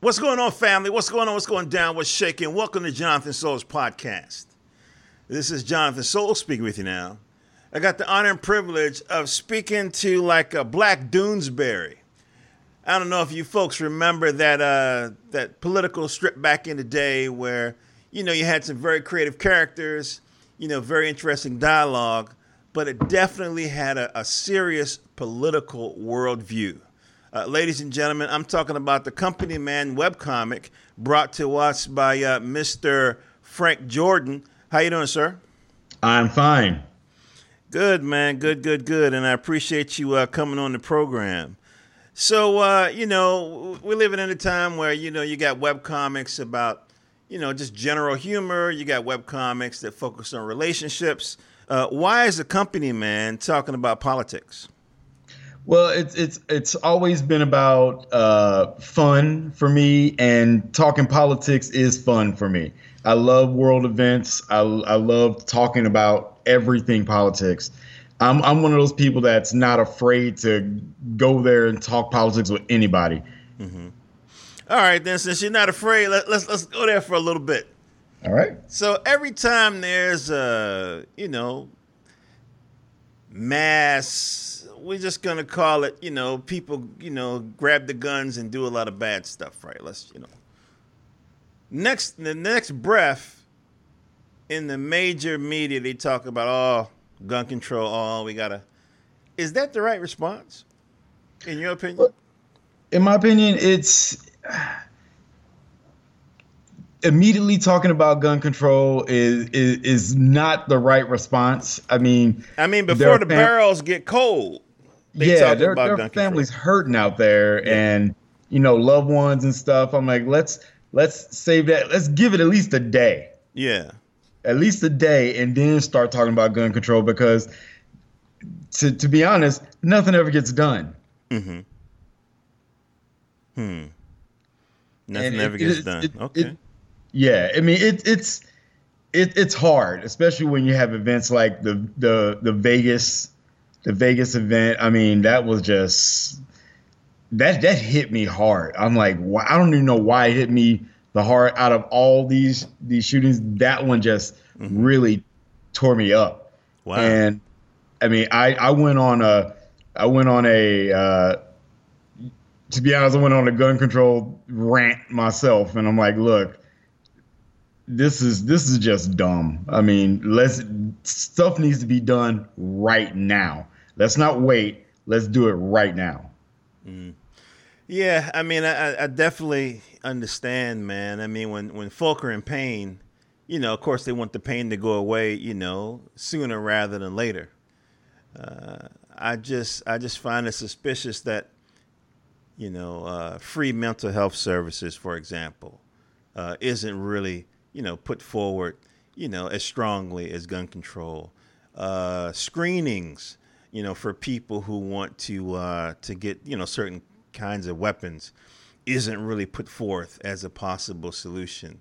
What's going on, family? What's going on? What's going down? What's shaking? Welcome to Johnathan Souls podcast. This is Johnathan Souls speaking with you now. I got the honor and privilege of speaking to like a Black Doonesbury. I don't know if you folks remember that uh, that political strip back in the day where you know you had some very creative characters, you know, very interesting dialogue, but it definitely had a, a serious political worldview. Uh, ladies and gentlemen, I'm talking about the Company Man webcomic brought to us by uh, Mr. Frank Jordan. How you doing, sir? I'm fine. Good, man. Good, good, good. And I appreciate you uh, coming on the program. So, uh, you know, we're living in a time where, you know, you got webcomics about, you know, just general humor. You got webcomics that focus on relationships. Uh, why is the company man talking about politics? Well, it's it's it's always been about uh, fun for me, and talking politics is fun for me. I love world events. I I love talking about everything politics. I'm I'm one of those people that's not afraid to go there and talk politics with anybody. Mm-hmm. All right, then, since you're not afraid, let, let's let's go there for a little bit. All right. So every time there's a you know mass we're just gonna call it, you know, people, you know, grab the guns and do a lot of bad stuff, right? Let's, you know. Next, the next breath in the major media, they talk about, oh, gun control. Oh, we gotta. Is that the right response, in your opinion? In my opinion, it's immediately talking about gun control is, is is not the right response. I mean, I mean, before the fam- barrels get cold, yeah, their, their families hurting out there, yeah. and you know, loved ones and stuff. I'm like, let's let's save that. Let's give it at least a day. Yeah, at least a day, and then start talking about gun control because, to to be honest, nothing ever gets done. Mm-hmm. Hmm. Nothing and ever it, gets it, done. It, okay. Yeah, I mean, it, it's it, it's hard, especially when you have events like the the the Vegas the Vegas event, I mean, that was just that that hit me hard. I'm like, why, I don't even know why it hit me the hard out of all these these shootings. That one just mm-hmm. really tore me up. Wow. And I mean, I I went on a I went on a uh, to be honest, I went on a gun control rant myself, and I'm like, look, this is this is just dumb. I mean, let's stuff needs to be done right now. Let's not wait. Let's do it right now. Mm. Yeah, I mean, I, I, definitely understand, man. I mean, when when folk are in pain, you know, of course, they want the pain to go away, you know, sooner rather than later. Uh, I just I just find it suspicious that, you know, uh, free mental health services, for example, uh, isn't really you know put forward, you know, as strongly as gun control. Uh, screenings you know, for people who want to uh, to get you know certain kinds of weapons, isn't really put forth as a possible solution.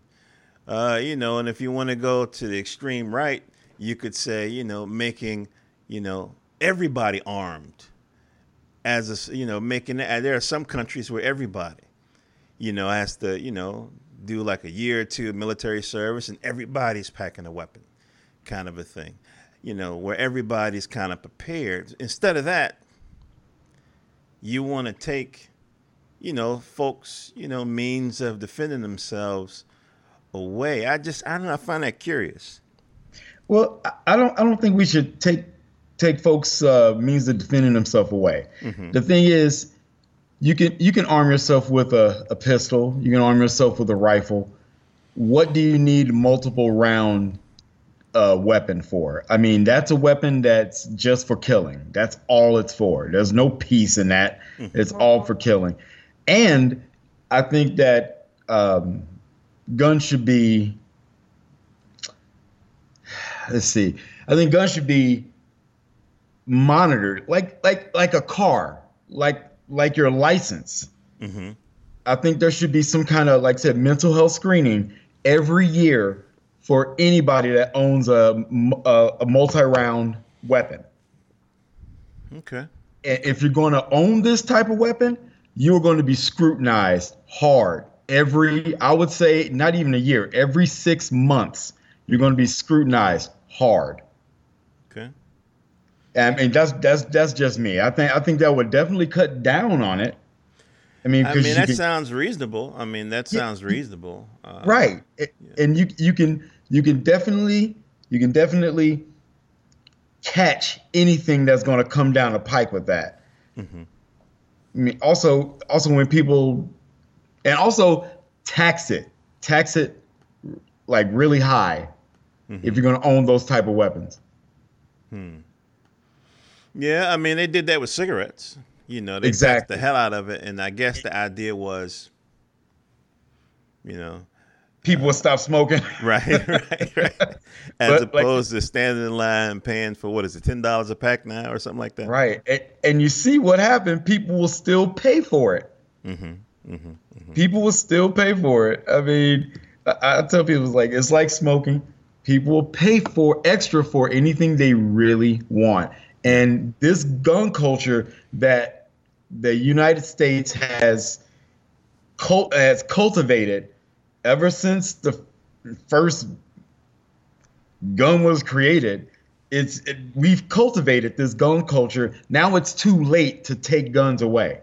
Uh, you know, and if you want to go to the extreme right, you could say, you know, making, you know, everybody armed. As a, you know, making there are some countries where everybody, you know, has to, you know, do like a year or two of military service, and everybody's packing a weapon, kind of a thing you know, where everybody's kind of prepared. Instead of that, you want to take, you know, folks, you know, means of defending themselves away. I just, I don't know, I find that curious. Well, I don't, I don't think we should take take folks' uh, means of defending themselves away. Mm-hmm. The thing is, you can you can arm yourself with a, a pistol. You can arm yourself with a rifle. What do you need multiple round a weapon for. I mean, that's a weapon that's just for killing. That's all it's for. There's no peace in that. Mm-hmm. It's all for killing. And I think that um, guns should be. Let's see. I think guns should be monitored, like like like a car, like like your license. Mm-hmm. I think there should be some kind of, like I said, mental health screening every year for anybody that owns a, a, a multi-round weapon. Okay. And if you're going to own this type of weapon, you're going to be scrutinized hard every, I would say, not even a year, every six months, you're going to be scrutinized hard. Okay. I mean, that's that's that's just me. I think I think that would definitely cut down on it. I mean, I mean that can, sounds reasonable. I mean, that sounds yeah, reasonable. Uh, right, yeah. and you you can you can definitely you can definitely catch anything that's going to come down the pike with that. Mm-hmm. I mean, also also when people and also tax it, tax it like really high mm-hmm. if you're going to own those type of weapons. Hmm. Yeah, I mean they did that with cigarettes. You know, they exactly. the hell out of it, and I guess the idea was, you know, people would stop smoking. right, right, right. As but, opposed like, to standing in line paying for what is it, ten dollars a pack now or something like that. Right, and, and, you see what happened. People will still pay for it. Mm-hmm, mm-hmm, mm-hmm. People will still pay for it. I mean, I, I tell people it's like it's like smoking. People will pay for extra for anything they really want. And this gun culture that the United States has cult, has cultivated ever since the first gun was created, it's it, we've cultivated this gun culture. Now it's too late to take guns away.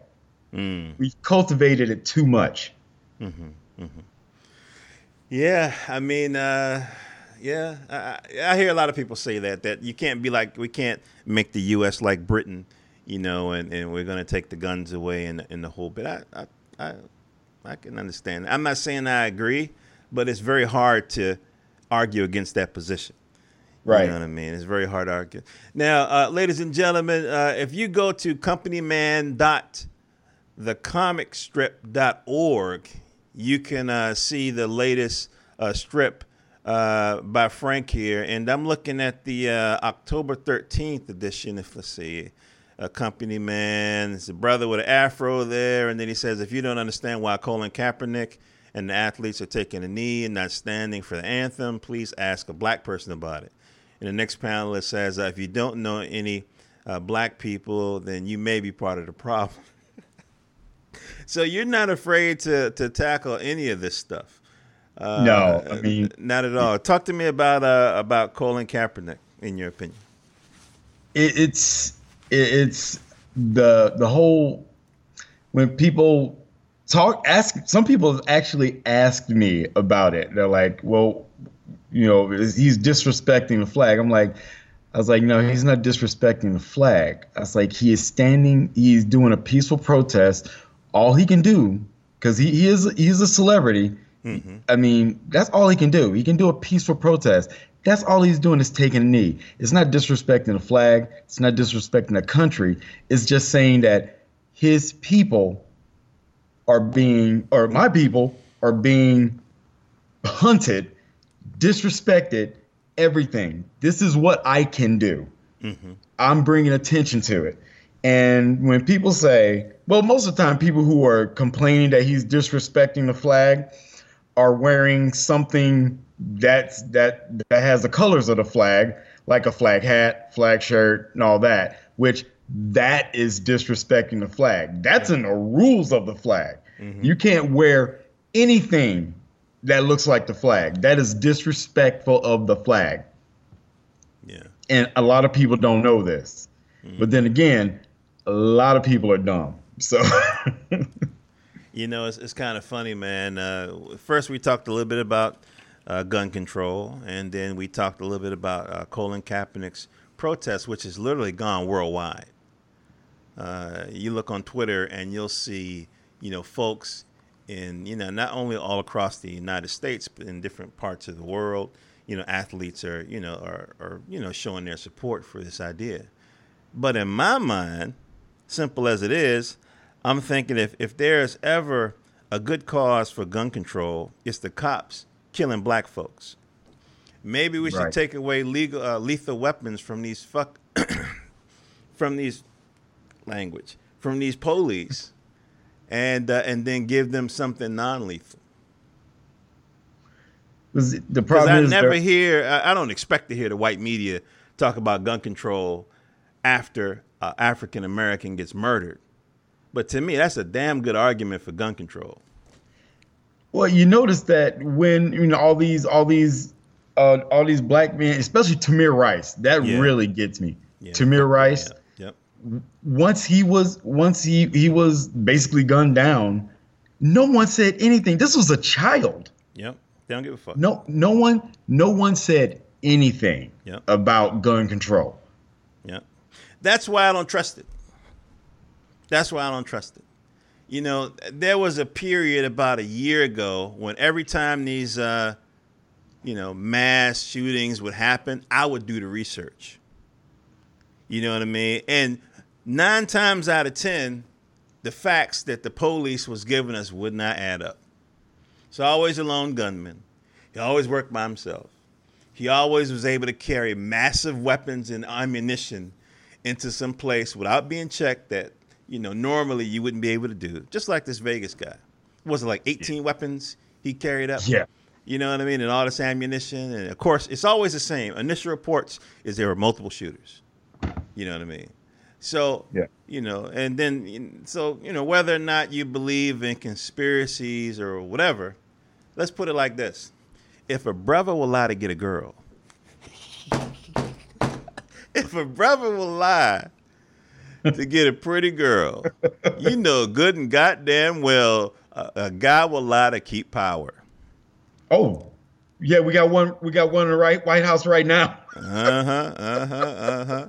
Mm. We've cultivated it too much. Mm-hmm, mm-hmm. Yeah, I mean, uh, yeah, I, I, hear a lot of people say that that you can't be like we can't make the U.S. like Britain, you know, and, and we're gonna take the guns away and in the whole bit. I, I I I can understand. I'm not saying I agree, but it's very hard to argue against that position. Right. You know what I mean? It's very hard to argue. Now, uh, ladies and gentlemen, uh, if you go to companyman.thecomicstrip.org, you can uh, see the latest uh, strip uh, by Frank here. And I'm looking at the uh, October 13th edition, if let's see a company man. It's a brother with an afro there, and then he says, if you don't understand why Colin Kaepernick and the athletes are taking a knee and not standing for the anthem, please ask a black person about it. And the next panelist says, uh, if you don't know any uh, black people, then you may be part of the problem. so you're not afraid to to tackle any of this stuff. Uh, no, I mean not at all. Talk to me about uh, about Colin Kaepernick, in your opinion. It, it's it's the the whole when people talk ask some people actually asked me about it they're like well you know he's disrespecting the flag i'm like i was like no he's not disrespecting the flag i was like he is standing he's doing a peaceful protest all he can do because he, he is he's a celebrity mm-hmm. i mean that's all he can do he can do a peaceful protest that's all he's doing is taking a knee. It's not disrespecting the flag. It's not disrespecting the country. It's just saying that his people are being, or my people are being hunted, disrespected, everything. This is what I can do. Mm-hmm. I'm bringing attention to it. And when people say, well, most of the time, people who are complaining that he's disrespecting the flag are wearing something that's that that has the colors of the flag, like a flag hat, flag shirt, and all that, which that is disrespecting the flag. That's in the rules of the flag. Mm-hmm. You can't wear anything that looks like the flag. That is disrespectful of the flag. Yeah. And a lot of people don't know this. Mm-hmm. But then again, a lot of people are dumb. So You know, it's, it's kind of funny, man. Uh, first, we talked a little bit about uh, gun control, and then we talked a little bit about uh, Colin Kaepernick's protest, which has literally gone worldwide. Uh, you look on Twitter, and you'll see, you know, folks in, you know, not only all across the United States, but in different parts of the world. You know, athletes are, you know, are, are you know, showing their support for this idea. But in my mind, simple as it is, I'm thinking if, if there's ever a good cause for gun control, it's the cops killing black folks. Maybe we should right. take away legal uh, lethal weapons from these fuck from these language from these police, and uh, and then give them something non-lethal. The problem I is never hear. I don't expect to hear the white media talk about gun control after uh, African American gets murdered. But to me, that's a damn good argument for gun control. Well, you notice that when you know all these all these uh, all these black men, especially Tamir Rice, that Yeah. really gets me. Yeah. Tamir Rice, Yep. once he was once he he was basically gunned down, no one said anything. This was a child. Yep. They don't give a fuck. No no one no one said anything Yep. about gun control. Yeah. That's why I don't trust it. That's why I don't trust it. You know, there was a period about a year ago when every time these, uh, you know, mass shootings would happen, I would do the research. You know what I mean? And nine times out of 10, the facts that the police was giving us would not add up. So always a lone gunman. He always worked by himself. He always was able to carry massive weapons and ammunition into some place without being checked that, you know, normally you wouldn't be able to do. Just like this Vegas guy. Was it like 18 weapons he carried up? Yeah. You know what I mean? And all this ammunition. And of course, it's always the same. Initial reports is there were multiple shooters. You know what I mean? So, Yeah. you know, and then, so, you know, whether or not you believe in conspiracies or whatever, let's put it like this. If a brother will lie to get a girl, if a brother will lie to get a pretty girl, you know good and goddamn well a, a guy will lie to keep power. Oh, yeah, we got one. We got one in the right White House right now, Uh huh. Uh huh. Uh huh.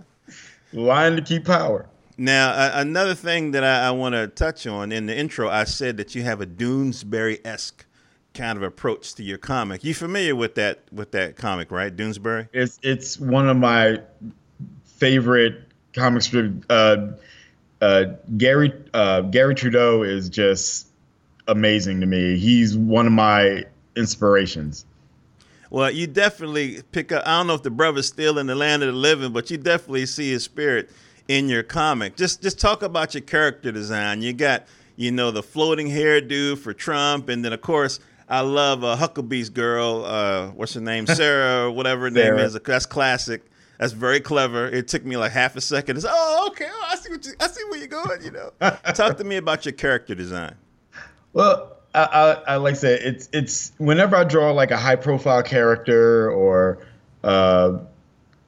lying to keep power. Now, uh, another thing that I, I want to touch on in the intro, I said that you have a Doonesbury esque kind of approach to your comic. You familiar with that with that comic, right? Doonesbury. It's it's one of my favorite comic strip. Uh, uh, Gary uh, Garry Trudeau is just amazing to me. He's one of my inspirations. Well, you definitely pick up. I don't know if the brother's still in the land of the living, but you definitely see his spirit in your comic. Just just talk about your character design. You got you know the floating hairdo for Trump, and then of course I love uh, Huckabee's girl. Uh, what's her name? Sarah whatever her name is. That's classic. That's very clever. It took me like half a second. It's oh okay. Oh, I see what you, I see where you're going. You know. talk to me about your character design. Well, I, I, I like I said, it's it's whenever I draw like a high profile character or uh,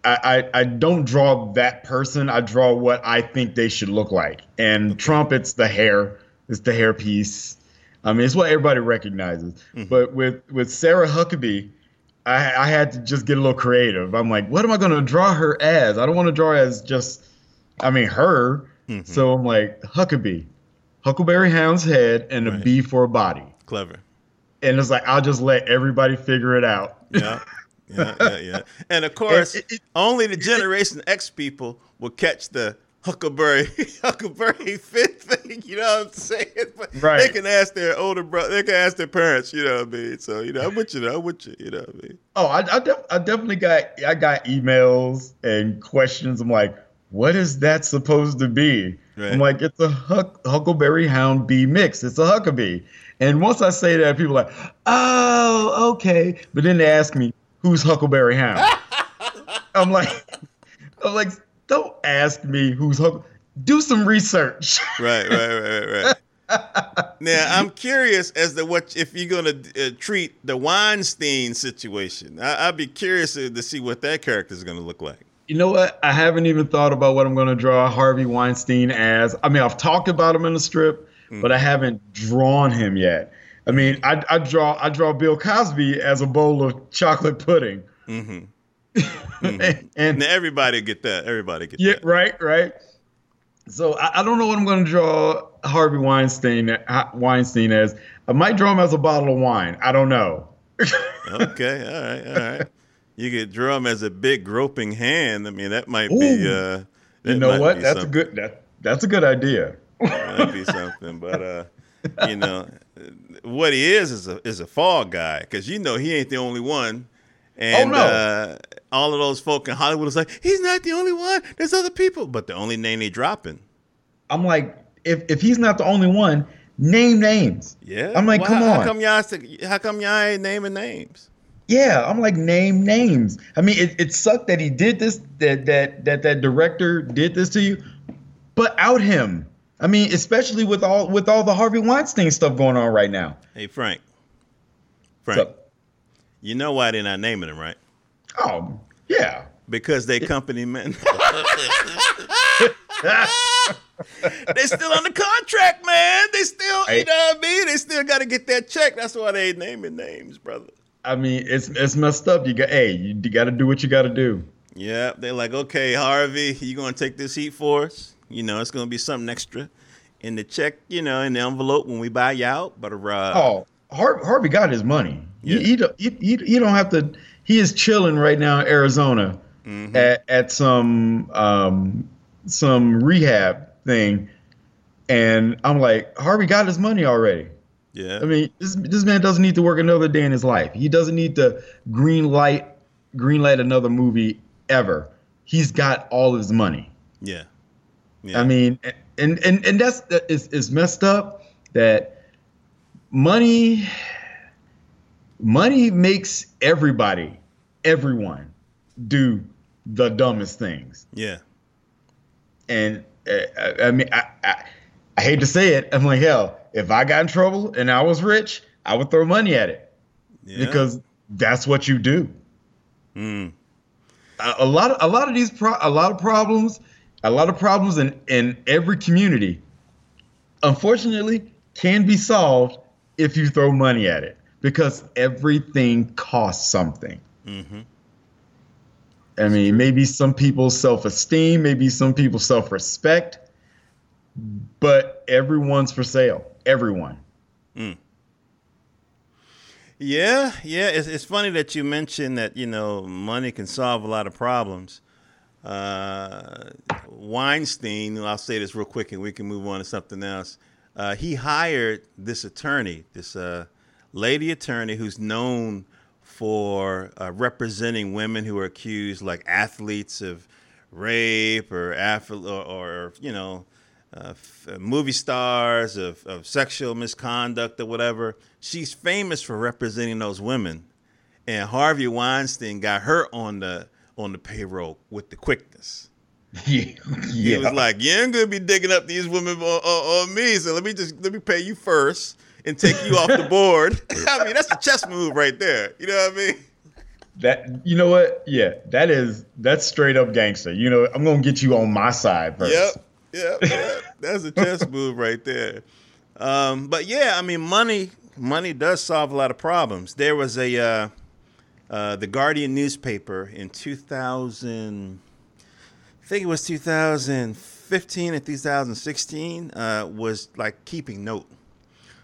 I, I I don't draw that person. I draw what I think they should look like. And Trump, it's the hair, it's the hair piece. I mean, it's what everybody recognizes. But with with Sarah Huckabee, I, I had to just get a little creative. I'm like, what am I going to draw her as? I don't want to draw her as just, I mean, her. Mm-hmm. So I'm like, Huckabee, Huckleberry Hound's head and a Right. B for a body. Clever. And it's like, I'll just let everybody figure it out. Yeah. Yeah, yeah, yeah. And of course, it- it- only the Generation X people will catch the Huckleberry Huckleberry Finn thing. You know what I'm saying? But They can ask their older brother. They can ask their parents. You know what I mean? So you know, I'm with you. though, I'm with you. You know what I mean? Oh, I, I, def- I definitely got I got emails and questions. I'm like, what is that supposed to be? Right. I'm like, it's a Huck, Huckleberry Hound bee mix. It's a Huckabee. And once I say that, people are like, oh, okay. But then they ask me, who's Huckleberry Hound? I'm like, I'm like, don't ask me who's Huck. Do some research. Right, right, right, right, now I'm curious as to what if you're gonna uh, treat the Weinstein situation. I, I'd be curious to, to see what that character is gonna look like. You know what? I haven't even thought about what I'm going to draw Harvey Weinstein as. I mean, I've talked about him in the strip, but I haven't drawn him yet. I mean, I, I draw I draw Bill Cosby as a bowl of chocolate pudding. and, and everybody get that. Everybody get yeah, that. right, right. So I, I don't know what I'm going to draw Harvey Weinstein Weinstein as. I might draw him as a bottle of wine. I don't know. okay, all right, all right. You could draw him as a big groping hand. I mean, that might be. Uh, that you know what? That's a good that, that's a good idea. That'd be something. But uh, you know, what he is is a is a fall guy because you know he ain't the only one. And no. uh, all of those folk in Hollywood is like, he's not the only one. There's other people, but the only name they dropping. I'm like, if if he's not the only one, name names. Yeah, I'm like, Well, come how, on. How come y'all? How come y'all ain't naming names? Yeah, I'm like, name names. I mean, it, it sucked that he did this, that that that that director did this to you, but out him. I mean, especially with all with all the Harvey Weinstein stuff going on right now. Hey Frank, Frank, you know why they're not naming them, right? Oh, yeah. Because they company men. they still on the contract, man. They still, you know what I mean? They still got to get that check. That's why they naming names, brother. I mean, it's it's messed up. You got, hey, you, you got to do what you got to do. Yeah, they're like, okay, Harvey, you gonna take this heat for us? You know, it's gonna be something extra in the check, you know, in the envelope when we buy you out. But uh, oh, Harvey got his money. Yeah. He, he, he, he, don't have to. He is chilling right now in Arizona mm-hmm. at at some um some rehab thing, and I'm like, Harvey got his money already. Yeah. I mean, this this man doesn't need to work another day in his life. He doesn't need to green light green light another movie ever. He's got all his money. Yeah. yeah. I mean, and and and that's is is messed up that money money makes everybody everyone do the dumbest things. Yeah. And uh, I mean, I, I, I hate to say it. I'm like, hell, if I got in trouble and I was rich, I would throw money at it yeah. because that's what you do. Mm a, a lot of a lot of these pro- a lot of problems, a lot of problems in in every community, unfortunately, can be solved if you throw money at it because everything costs something. Mm-hmm. I mean, maybe some people's self esteem, maybe some people's self respect, but everyone's for sale. Everyone. Mm. Yeah, yeah. It's, it's funny that you mentioned that you know money can solve a lot of problems. Uh, Weinstein, I'll say this real quick, and we can move on to something else. Uh, he hired this attorney, this uh, lady attorney who's known for uh, representing women who are accused, like athletes, of rape or, or, or you know uh, f- movie stars of, of sexual misconduct or whatever. She's famous for representing those women, and Harvey Weinstein got her on the on the payroll with the quickness. Yeah, he was like, "You ain't gonna be digging up these women on, on, on, me, so let me just let me pay you first and take you off the board." I mean, that's a chess move right there. You know what I mean? That you know what? Yeah, that is that's straight up gangster. You know, I'm gonna get you on my side first. Yep yep. yeah, that's a chess move right there. Um, but yeah, I mean, money money does solve a lot of problems. There was a uh, uh, the Guardian newspaper in 2000, I think it was 2015 and 2016, uh, was like keeping note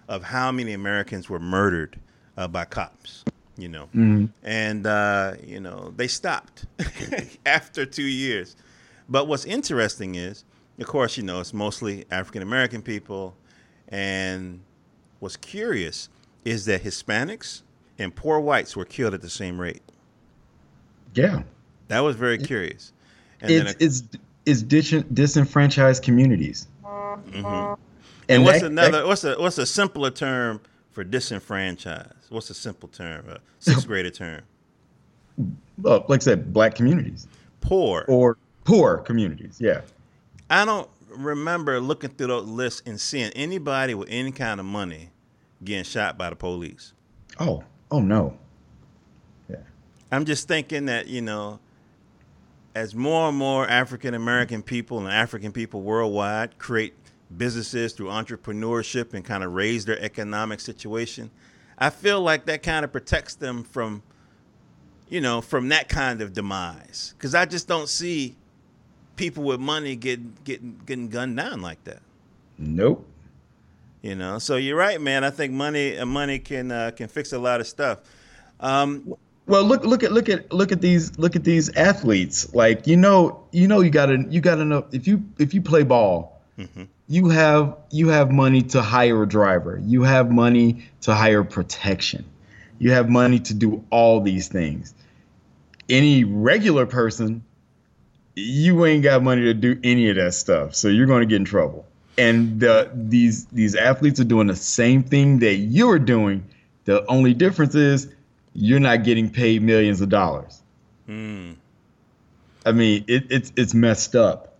of how many Americans were murdered uh, by cops. You know, mm-hmm. and uh, you know they stopped after two years. But what's interesting is of course, you know, it's mostly African American people. And what's curious is that Hispanics and poor whites were killed at the same rate. Yeah. That was very curious. And it's, a, it's, it's dis- disenfranchised communities. Mm-hmm. And, and what's that, another, that, what's a, what's a simpler term for disenfranchised? What's a simple term, a sixth grader term? Well, like I said, black communities. Poor. Or poor communities, yeah. I don't remember looking through those lists and seeing anybody with any kind of money getting shot by the police. Oh, oh no. Yeah. I'm just thinking that, you know, as more and more African American people and African people worldwide create businesses through entrepreneurship and kind of raise their economic situation, I feel like that kind of protects them from, you know, from that kind of demise. Because I just don't see people with money get getting getting gunned down like that. Nope. You know, so you're right, man. I think money uh, money can uh, can fix a lot of stuff. Um, well, look look at look at look at these look at these athletes. Like you know you know you got to you got enough if you if you play ball, mm-hmm. you have you have money to hire a driver. You have money to hire protection. You have money to do all these things. Any regular person you ain't got money to do any of that stuff, so you're going to get in trouble. And the, these these athletes are doing the same thing that you're doing. The only difference is you're not getting paid millions of dollars. Mm. I mean, it, it's it's messed up.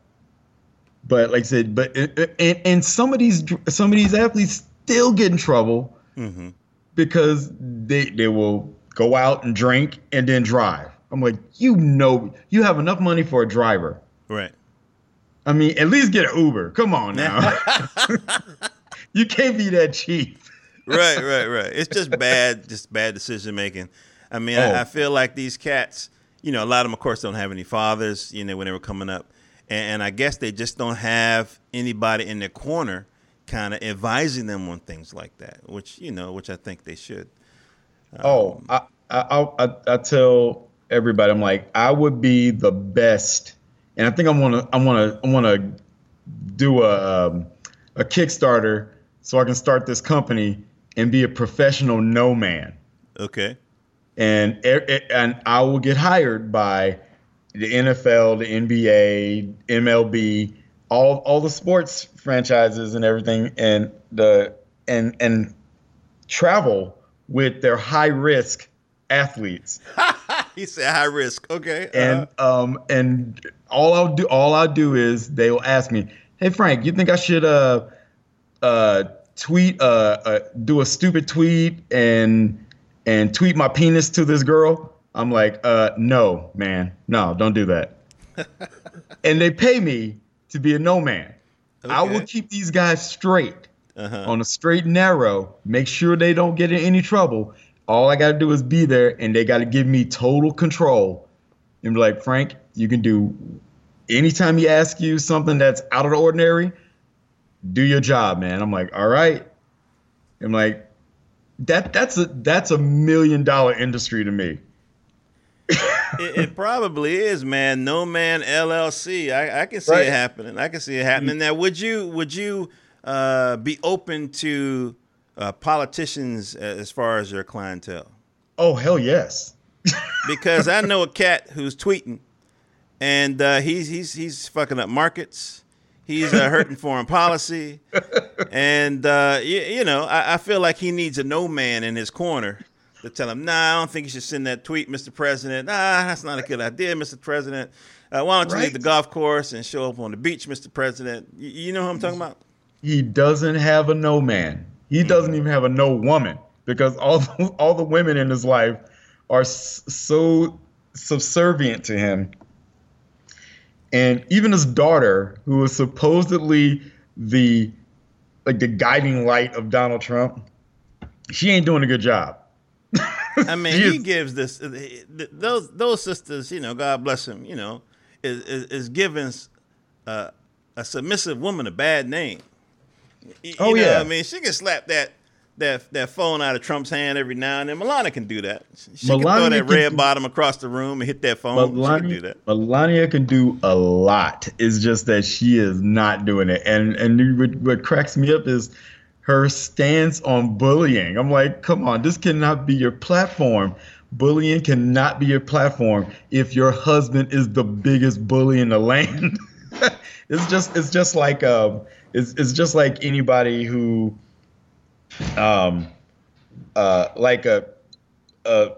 But like I said, but and, and some of these some of these athletes still get in trouble mm-hmm. because they they will go out and drink and then drive. I'm like, you know, you have enough money for a driver. Right. I mean, at least get an Uber. Come on now. you can't be that cheap. Right, right, right. It's just bad, just bad decision making. I mean, oh. I, I, feel like these cats, you know, a lot of them, of course, don't have any fathers, you know, when they were coming up. And, and I guess they just don't have anybody in their corner kind of advising them on things like that, which, you know, which I think they should. Um, oh, I, I, I, I tell everybody, I'm like, I would be the best. And I think I want to, I want to, I want to do a, um, a Kickstarter so I can start this company and be a professional no man. Okay. And and I will get hired by the NFL, the NBA, MLB, all all the sports franchises and everything, and the and and travel with their high risk athletes. he said high risk. Okay. Uh-huh. And um and all I'll do all I'll do is they will ask me, "Hey Frank, you think I should uh uh tweet uh, uh do a stupid tweet and and tweet my penis to this girl i'm like uh no man no don't do that and they pay me to be a no man okay. i will keep these guys straight uh-huh. on a straight and narrow make sure they don't get in any trouble all i gotta do is be there and they gotta give me total control and be like frank you can do anytime he asks you something that's out of the ordinary do your job, man. I'm like, all right. I'm like, that that's a that's a million dollar industry to me. it, it, probably is, man. No man LLC. I, I can see right. it happening. I can see it happening. Now, would you would you uh, be open to uh, politicians as far as your clientele? Oh hell yes. because I know a cat who's tweeting, and uh, he's he's he's fucking up markets. He's uh, hurting foreign policy, and uh, you, you, know, I, I, feel like he needs a no man in his corner to tell him, "Nah, I don't think you should send that tweet, Mr. President. Nah, that's not a good idea, Mr. President. Uh, why don't you right. leave the golf course and show up on the beach, Mr. President? You, you know who I'm talking about? He doesn't have a no man. He mm-hmm. doesn't even have a no woman because all the, all the women in his life are so subservient to him and even his daughter, who was supposedly the like the guiding light of Donald Trump, she ain't doing a good job. I mean, he is, gives this uh, those those sisters, you know, God bless him, you know, is is, is giving uh, a submissive woman a bad name. You oh know, yeah, I mean, she can slap that that that phone out of Trump's hand every now and then. Melania can do that. She Melania can throw that red do, bottom across the room and hit that phone. Melania, she can do that. Melania can do a lot. It's just that she is not doing it. And and what, what cracks me up is her stance on bullying. I'm like, come on, this cannot be your platform. Bullying cannot be your platform if your husband is the biggest bully in the land. it's just it's just like um it's it's just like anybody who um, uh, like a, a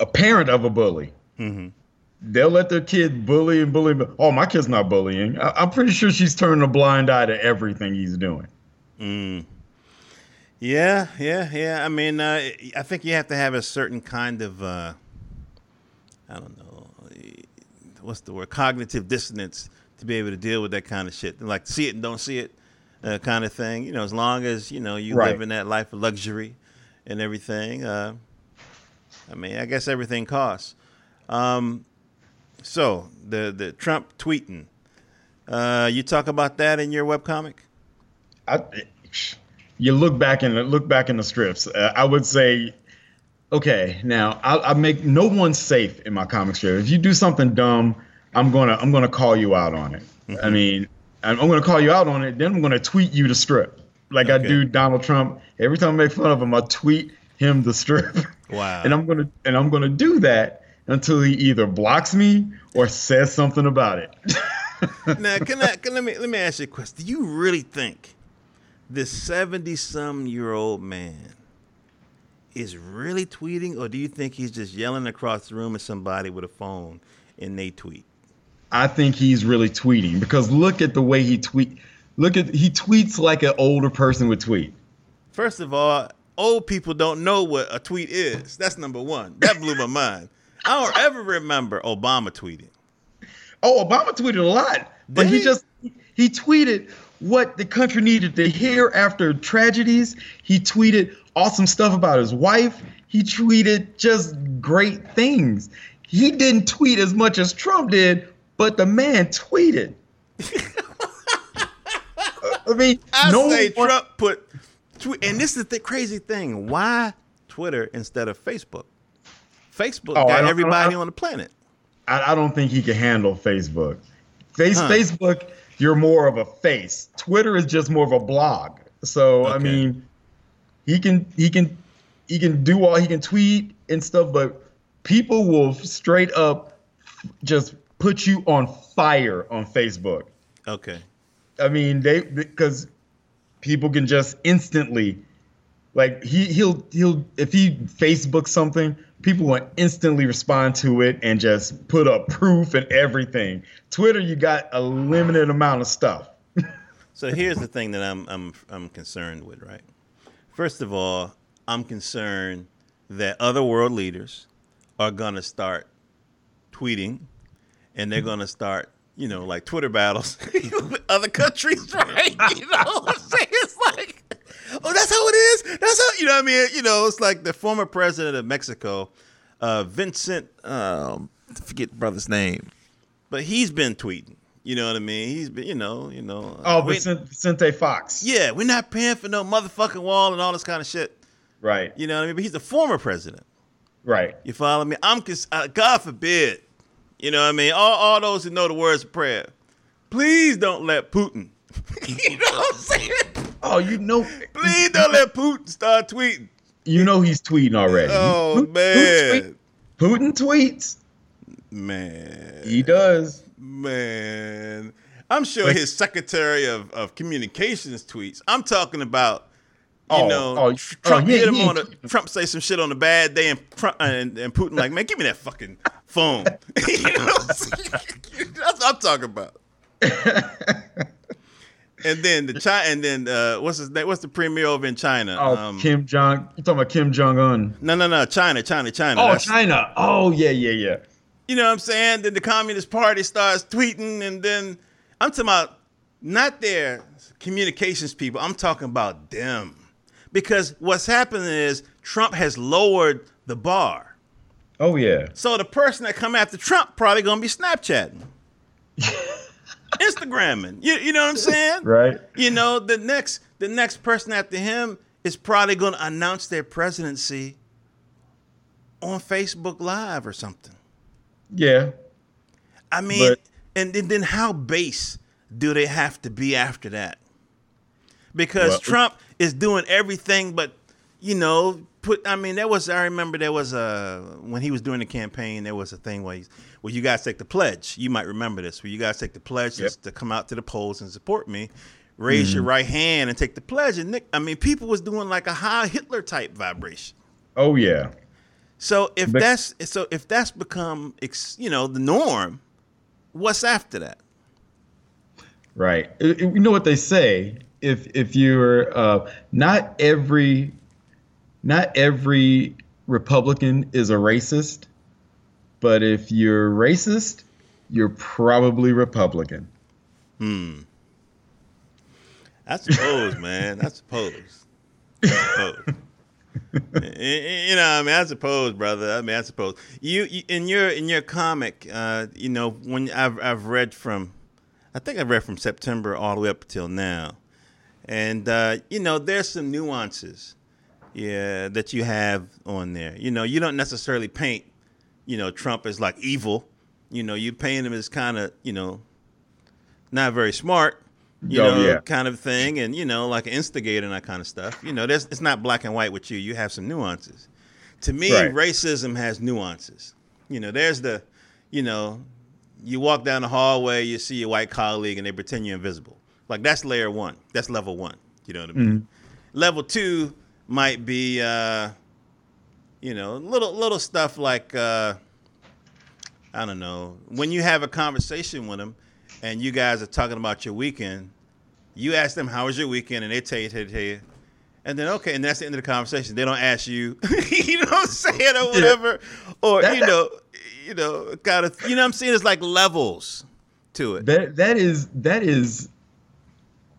a parent of a bully. Mm-hmm. They'll let their kid bully and bully. Oh, my kid's not bullying. I, am pretty sure she's turning a blind eye to everything he's doing. Mm. Yeah, yeah, yeah. I mean, uh, I think you have to have a certain kind of, uh, I don't know, what's the word, cognitive dissonance to be able to deal with that kind of shit. Like see it and don't see it uh, kind of thing. You know, as long as you know you right. live in that life of luxury and everything. Uh, I mean, I guess everything costs. Um, so the the Trump tweeting, uh, you talk about that in your webcomic. I, you look back and look back in the strips. Uh, I would say, okay, now I, I make no one safe in my comic strip. If you do something dumb, I'm gonna I'm gonna call you out on it. Mm-hmm. I mean, I'm going to call you out on it. Then I'm going to tweet you the strip, like okay. I do Donald Trump. Every time I make fun of him, I tweet him the strip. Wow. and I'm gonna and I'm gonna do that until he either blocks me or says something about it. now, can I can let me let me ask you a question? Do you really think this seventy some year old man is really tweeting, or do you think he's just yelling across the room at somebody with a phone and they tweet? I think he's really tweeting because look at the way he tweet. Look at he tweets like an older person would tweet. First of all, old people don't know what a tweet is. That's number one. That blew my mind. I don't ever remember Obama tweeting. Oh, Obama tweeted a lot, but he he? just he tweeted what the country needed to hear after tragedies. He tweeted awesome stuff about his wife. He tweeted just great things. He didn't tweet as much as Trump did, but the man tweeted. I mean, I no say one- Trump put and this is the crazy thing. Why Twitter instead of Facebook? Facebook Oh, got everybody on the planet. I, I don't think he can handle Facebook. Face Huh. Facebook, you're more of a face. Twitter is just more of a blog. So I mean, he can he can he can do all he can tweet and stuff, but people will straight up just put you on fire on Facebook. Okay. I mean, they because people can just instantly like he he'll he'll if he Facebook something, people will instantly respond to it and just put up proof and everything. Twitter, you got a limited amount of stuff. So here's the thing that I'm I'm I'm concerned with, right? First of all, I'm concerned that other world leaders are gonna start tweeting and they're gonna start, you know, like Twitter battles with other countries, right? You know what I'm saying? It's like, oh, that's how it is. That's how you know what I mean? You know, it's like the former president of Mexico, uh, Vincent um, I forget the brother's name. But he's been tweeting. You know what I mean? He's been, you know, you know. Oh, we- Vicente, Vicente Fox. yeah, we're not paying for no motherfucking wall and all this kind of shit. Right, You know what I mean? But he's the former president. right. You follow me? I'm cons- uh, God forbid. You know what I mean? All, all those who know the words of prayer, please don't let Putin. you know what I'm saying? Oh, you know, Please don't let Putin start tweeting. you know he's tweeting already. Oh who man, tweet- Putin tweets. man, He does. man. I'm sure Like- his secretary of, of communications tweets. I'm talking about you Oh, know, oh, oh, Trump he- hit him he- on a Trump say some shit on a bad day, and and, and Putin like, man, give me that fucking phone. you know what I'm saying? That's what I'm talking about. and then the China, and then uh, what's his name? What's the premier over in China? Oh, Um, Kim Jong. You talking about Kim Jong Un? no, no, no, China, China, China. Oh, That's- China. Oh, yeah, yeah, yeah. You know what I'm saying? Then the Communist Party starts tweeting, and then I'm talking about not their communications people. I'm talking about them. Because what's happening is Trump has lowered the bar. Oh, yeah. So the person that come after Trump probably gonna be Snapchatting. Instagramming. You, you know what I'm saying? Right. You know, the next the next person after him is probably gonna announce their presidency on Facebook Live or something. Yeah. I mean, But- and then, then how base do they have to be after that? Because Well- Trump is doing everything but, you know, put. I mean, there was. I remember there was a when he was doing the campaign. There was a thing where, he's, where you guys take the pledge. You might remember this. Where you guys take the pledge Yep. to come out to the polls and support me. Raise Mm-hmm. your right hand and take the pledge. And Nick, I mean, people was doing like a high Hitler type vibration. Oh, yeah. So if But- that's so if that's become ex- you know the norm, what's after that? Right. It- it- you know what they say? If if you're uh, not every not every Republican is a racist, but if you're racist, you're probably Republican. Hmm. I suppose, man. I suppose. I suppose. you know, I mean, I suppose, brother. I mean, I suppose you, you in your in your comic, uh, you know, when I've I've read from, I think I've read from September all the way up till now, and uh, you know, there's some nuances, yeah, that you have on there. You know, you don't necessarily paint, you know, Trump as like evil. You know, you paint him as kind of, you know, not very smart you Oh, know, yeah. kind of thing, and you know, like an instigator and that kind of stuff. You know, there's it's not black and white with you. You have some nuances. To me, Right. racism has nuances. You know, there's the, you know, you walk down the hallway, you see your white colleague, and they pretend you're invisible. Like that's layer one. That's level one. You know what I mean? Mm-hmm. Level two might be, uh, you know, little little stuff like, uh, I don't know, when you have a conversation with them and you guys are talking about your weekend, you ask them how was your weekend, and they tell you, tell you, tell you and then okay, and that's the end of the conversation. They don't ask you, you know what I'm saying, or whatever, or That- you know, you know, gotta, you know what I'm saying. It's like levels to it. That that is that is.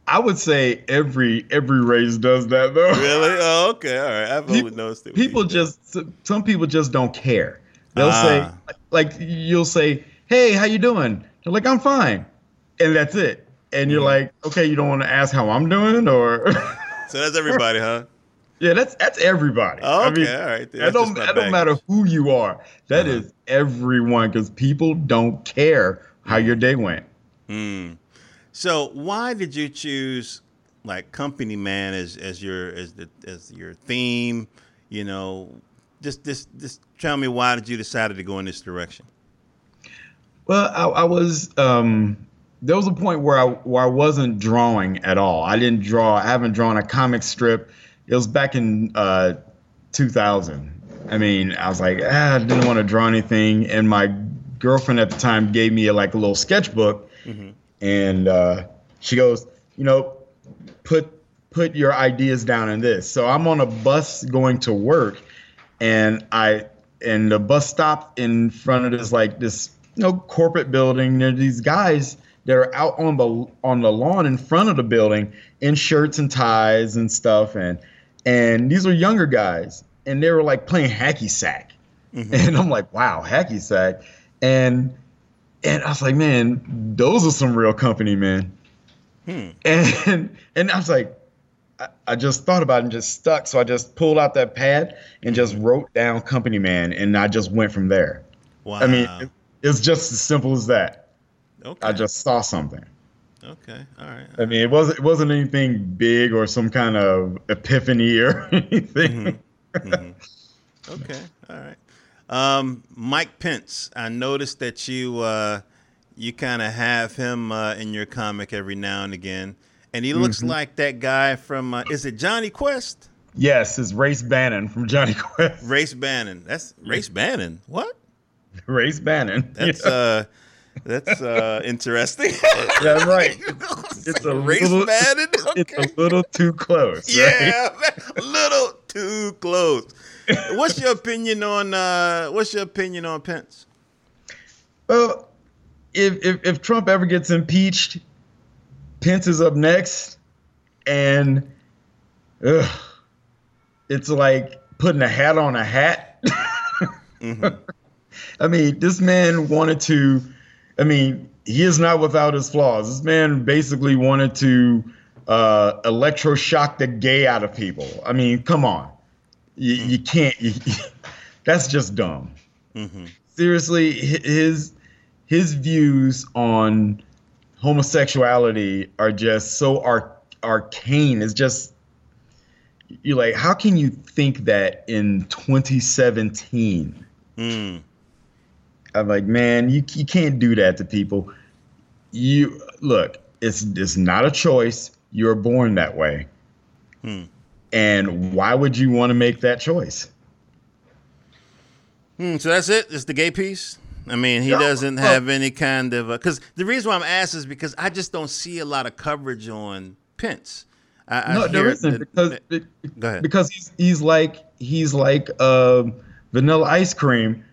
I would say every every race does that though. Really? Oh, okay. All right. I've only People- noticed it. People just some people just don't care. They'll Ah. say like you'll say, "Hey, how you doing?" They're like, "I'm fine," and that's it. And you're Mhm. like, "Okay, you don't want to ask how I'm doing, or So that's everybody, huh? yeah, that's that's everybody. Oh, I okay. mean, all right. that That's don't that don't matter who you are. That Uh-huh. is everyone because people don't care how your day went. Hmm. So why did you choose like company man as as your as the as your theme? You know, just just just tell me why did you decided to go in this direction? Well, I, I was um, there was a point where I where I wasn't drawing at all. I didn't draw. I haven't drawn a comic strip. It was back in uh, 2000. I mean, I was like, ah, I didn't want to draw anything, and my girlfriend at the time gave me a, like a little sketchbook, and uh, she goes, you know, put put your ideas down in this. So I'm on a bus going to work, and I and the bus stop in front of this like this you know corporate building. There are these guys that are out on the on the lawn in front of the building in shirts and ties and stuff, and and these are younger guys, and they were like playing hacky sack, and I'm like, wow, hacky sack, and and I was like, man, those are some real company, man. Hmm. And and I was like, I, I just thought about it and just stuck. So I just pulled out that pad and just wrote down company man, and I just went from there. Wow. I mean, it, it's just as simple as that. okay. I just saw something. okay. All right. I mean, it wasn't it wasn't anything big or some kind of epiphany or anything. Mhm. Okay. All right. Um, Mike Pence. I noticed that you uh, you kind of have him uh, in your comic every now and again, and he looks like that guy from uh, is it Jonny Quest? Yes, it's Race Bannon from Jonny Quest. Race Bannon. That's Race Bannon. What? Race Bannon. That's yeah, uh, that's uh, interesting. yeah, right. it's It's like a Race little- Bannon. It's a little too close. right? Yeah, a little too close. What's your opinion on uh, what's your opinion on Pence? Well, if, if if Trump ever gets impeached, Pence is up next, and ugh, it's like putting a hat on a hat. Mhm. I mean, this man wanted to. I mean, he is not without his flaws. This man basically wanted to uh, electroshock the gay out of people. I mean, come on, you, you can't. You, that's just dumb Mhm. seriously his his views on homosexuality are just so arc, arcane it's just you're like how can you think that in 2017 Mm. i'm like man you, you can't do that to people you look it's it's not a choice you're born that way Hmm. And why would you want to make that choice Hmm, so that's it. It's the gay piece. I mean, he Yeah, doesn't have any kind of because the reason why I'm asking is because I just don't see a lot of coverage on Pence. I, I no, there hear isn't because that- be- Go ahead. because he's he's like he's like um, vanilla ice cream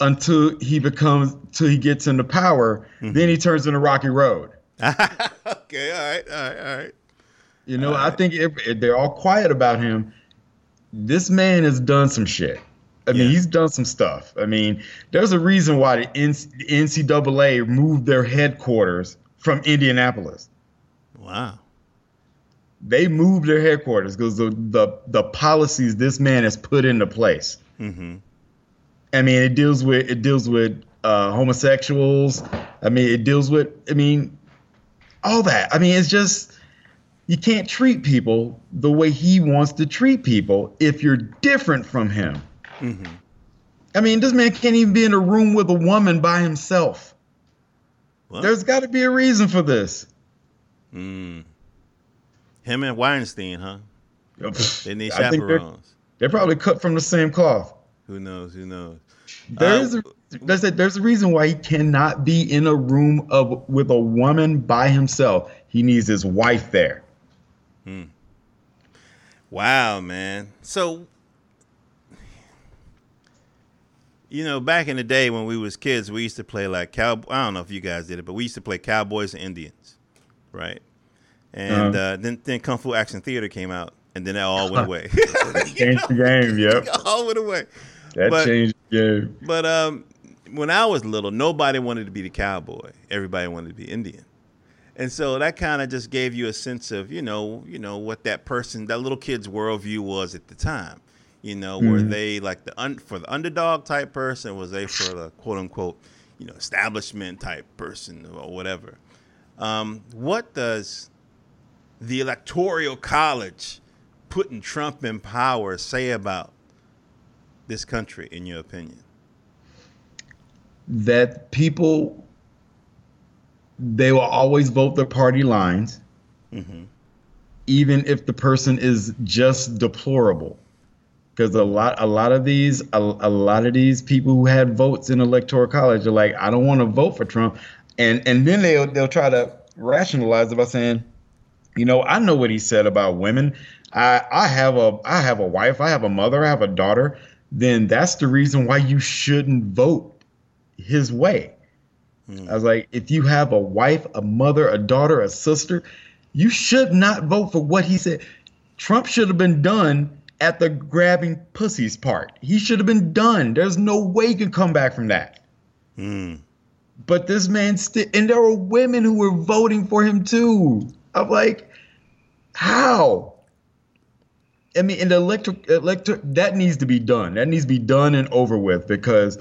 until he becomes till he gets into power. Mm-hmm. Then he turns into Rocky Road. okay, all right, all right, all right. You know, I think if, if they're all quiet about him, this man has done some shit. I mean, Yeah. he's done some stuff. I mean, there's a reason why the NCAA moved their headquarters from Indianapolis. Wow. They moved their headquarters because the, the the policies this man has put into place. Mm-hmm. I mean, it deals with it deals with uh, homosexuals. I mean, it deals with I mean, all that. I mean, it's just you can't treat people the way he wants to treat people if you're different from him. Mm-hmm. I mean, this man can't even be in a room with a woman by himself. Well, There's got to be a reason for this. mm. Him and Weinstein, huh? They need think they're, chaperones. they're probably cut from the same cloth. Who knows? Who knows? There Uh, a, there's a there's a reason why he cannot be in a room of with a woman by himself. He needs his wife there. Wow, man. So you know, back in the day when we was kids, we used to play like cow. I don't know if you guys did it, but we used to play cowboys and Indians, right? And Uh-huh. uh, then then Kung Fu Action Theater came out, and then that all went away. Changed the game. Yep, all went away. that But- changed the game. But um, when I was little, nobody wanted to be the cowboy. Everybody wanted to be Indian, and so that kind of just gave you a sense of you know you know what that person that little kid's worldview was at the time. You know, were Mhm. they like the un, for the underdog type person? Was they for the quote unquote you know establishment type person or whatever? Um, what does the electoral college putting Trump in power say about this country, in your opinion? That people they will always vote their party lines, Mm-hmm. even if the person is just deplorable. Because a lot, a lot of these, a, a lot of these people who had votes in electoral college are like, I don't want to vote for Trump, and and then they'll they'll try to rationalize it by saying, you know, I know what he said about women. I I have a I have a wife. I have a mother. I have a daughter. Then that's the reason why you shouldn't vote his way. I was like, if you have a wife, a mother, a daughter, a sister, you should not vote for what he said. Trump should have been done at the grabbing pussies part. He should have been done. There's no way you can come back from that. Mm. But this man still, and there were women who were voting for him too. I'm like, how? I mean, in the electric, electric, that needs to be done. That needs to be done and over with because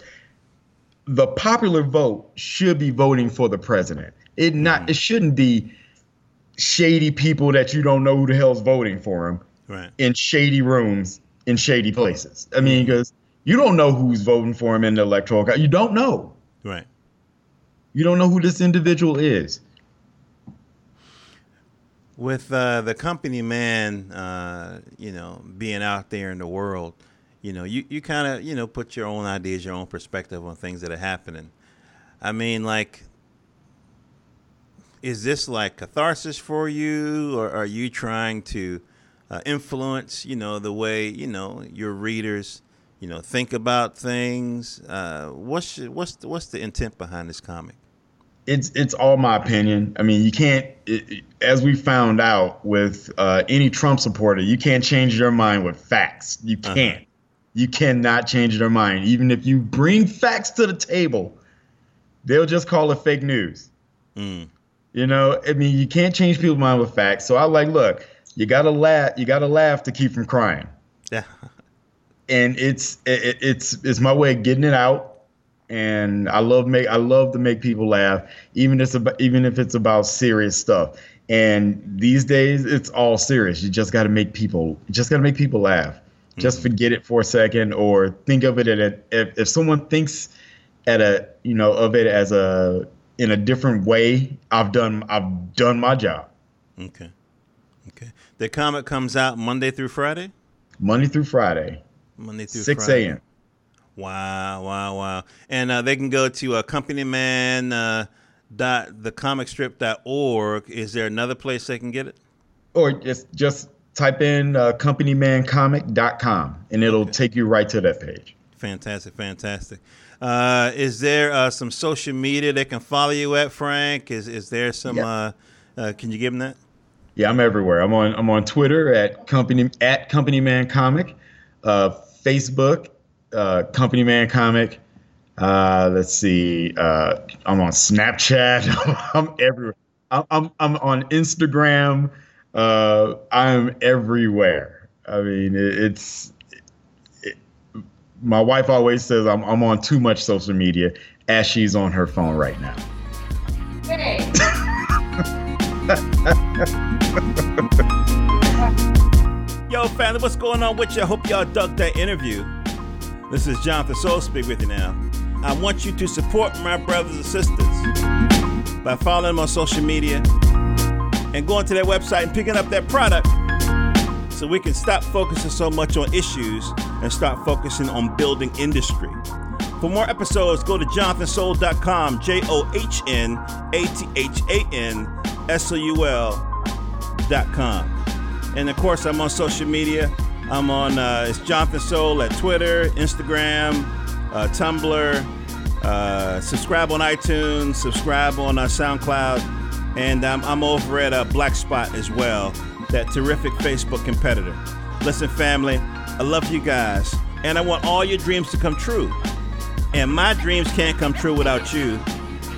the popular vote should be voting for the president. It not, it shouldn't be shady people that you don't know who the hell's voting for him Right. in shady rooms in shady places. I mean, because you don't know who's voting for him in the electoral. co- You don't know. Right. You don't know who this individual is. With uh, the company man, uh, you know, being out there in the world, you know, you, you kind of, you know, put your own ideas, your own perspective on things that are happening. I mean, like, is this like catharsis for you, or are you trying to uh, influence, you know, the way, you know, your readers, you know, think about things? Uh, what's what's the, what's the intent behind this comic? It's it's all my opinion. I mean, you can't, it, it- as we found out with uh, any Trump supporter, you can't change your mind with facts. You Uh-huh. You cannot change their mind, even if you bring facts to the table. They'll just call it fake news. Mm. You know, I mean, you can't change people's mind with facts. So I like, look, you gotta laugh. You gotta laugh to keep from crying. Yeah. and it's it, it's it's my way of getting it out and i love make i love to make people laugh even if it's about, even if it's about serious stuff and these days it's all serious you just got to make people just got to make people laugh just forget it for a second or think of it at a, if, if someone thinks at a you know of it as a in a different way i've done i've done my job Okay. Okay. The comic comes out Monday through Friday? monday through friday Monday through 6 Friday. a.m Wow, wow, wow. And uh, they can go to uh, companyman uh, dot thecomicstrip.org. Is there another place they can get it? or just just type in uh, companymancomic.com and it'll take you right to that page. Fantastic, fantastic. Uh, is there uh, some social media they can follow you at, Frank? Is is there some? Yeah. Uh, uh, can you give them that? Yeah, I'm everywhere. I'm on I'm on Twitter at company at Company companymancomic, uh, Facebook, uh, companymancomic. Uh, let's see. Uh, I'm on Snapchat. I'm everywhere. I'm, I'm I'm on Instagram. Uh, I'm everywhere. I mean, it, it's. It, my wife always says I'm I'm on too much social media, as she's on her phone right now. Hey. Yo, family, what's going on with you? I hope y'all dug that interview. This is Johnathan Soul speak with you now. I want you to support my brothers and sisters by following them on social media and going to their website and picking up that product so we can stop focusing so much on issues and start focusing on building industry. For more episodes, go to johnathansoul.com, J O H N A T H A N S O U L.com. And of course, I'm on social media. I'm on uh, it's Johnathan Soul at Twitter, Instagram, uh, Tumblr. Uh, subscribe on iTunes. Subscribe on uh, SoundCloud, and um, I'm over at uh, Black Spot as well. That terrific Facebook competitor. Listen, family, I love you guys, and I want all your dreams to come true. And my dreams can't come true without you,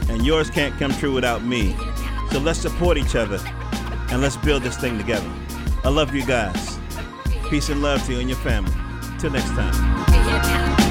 and yours can't come true without me. So let's support each other, and let's build this thing together. I love you guys. Peace and love to you and your family. Till next time.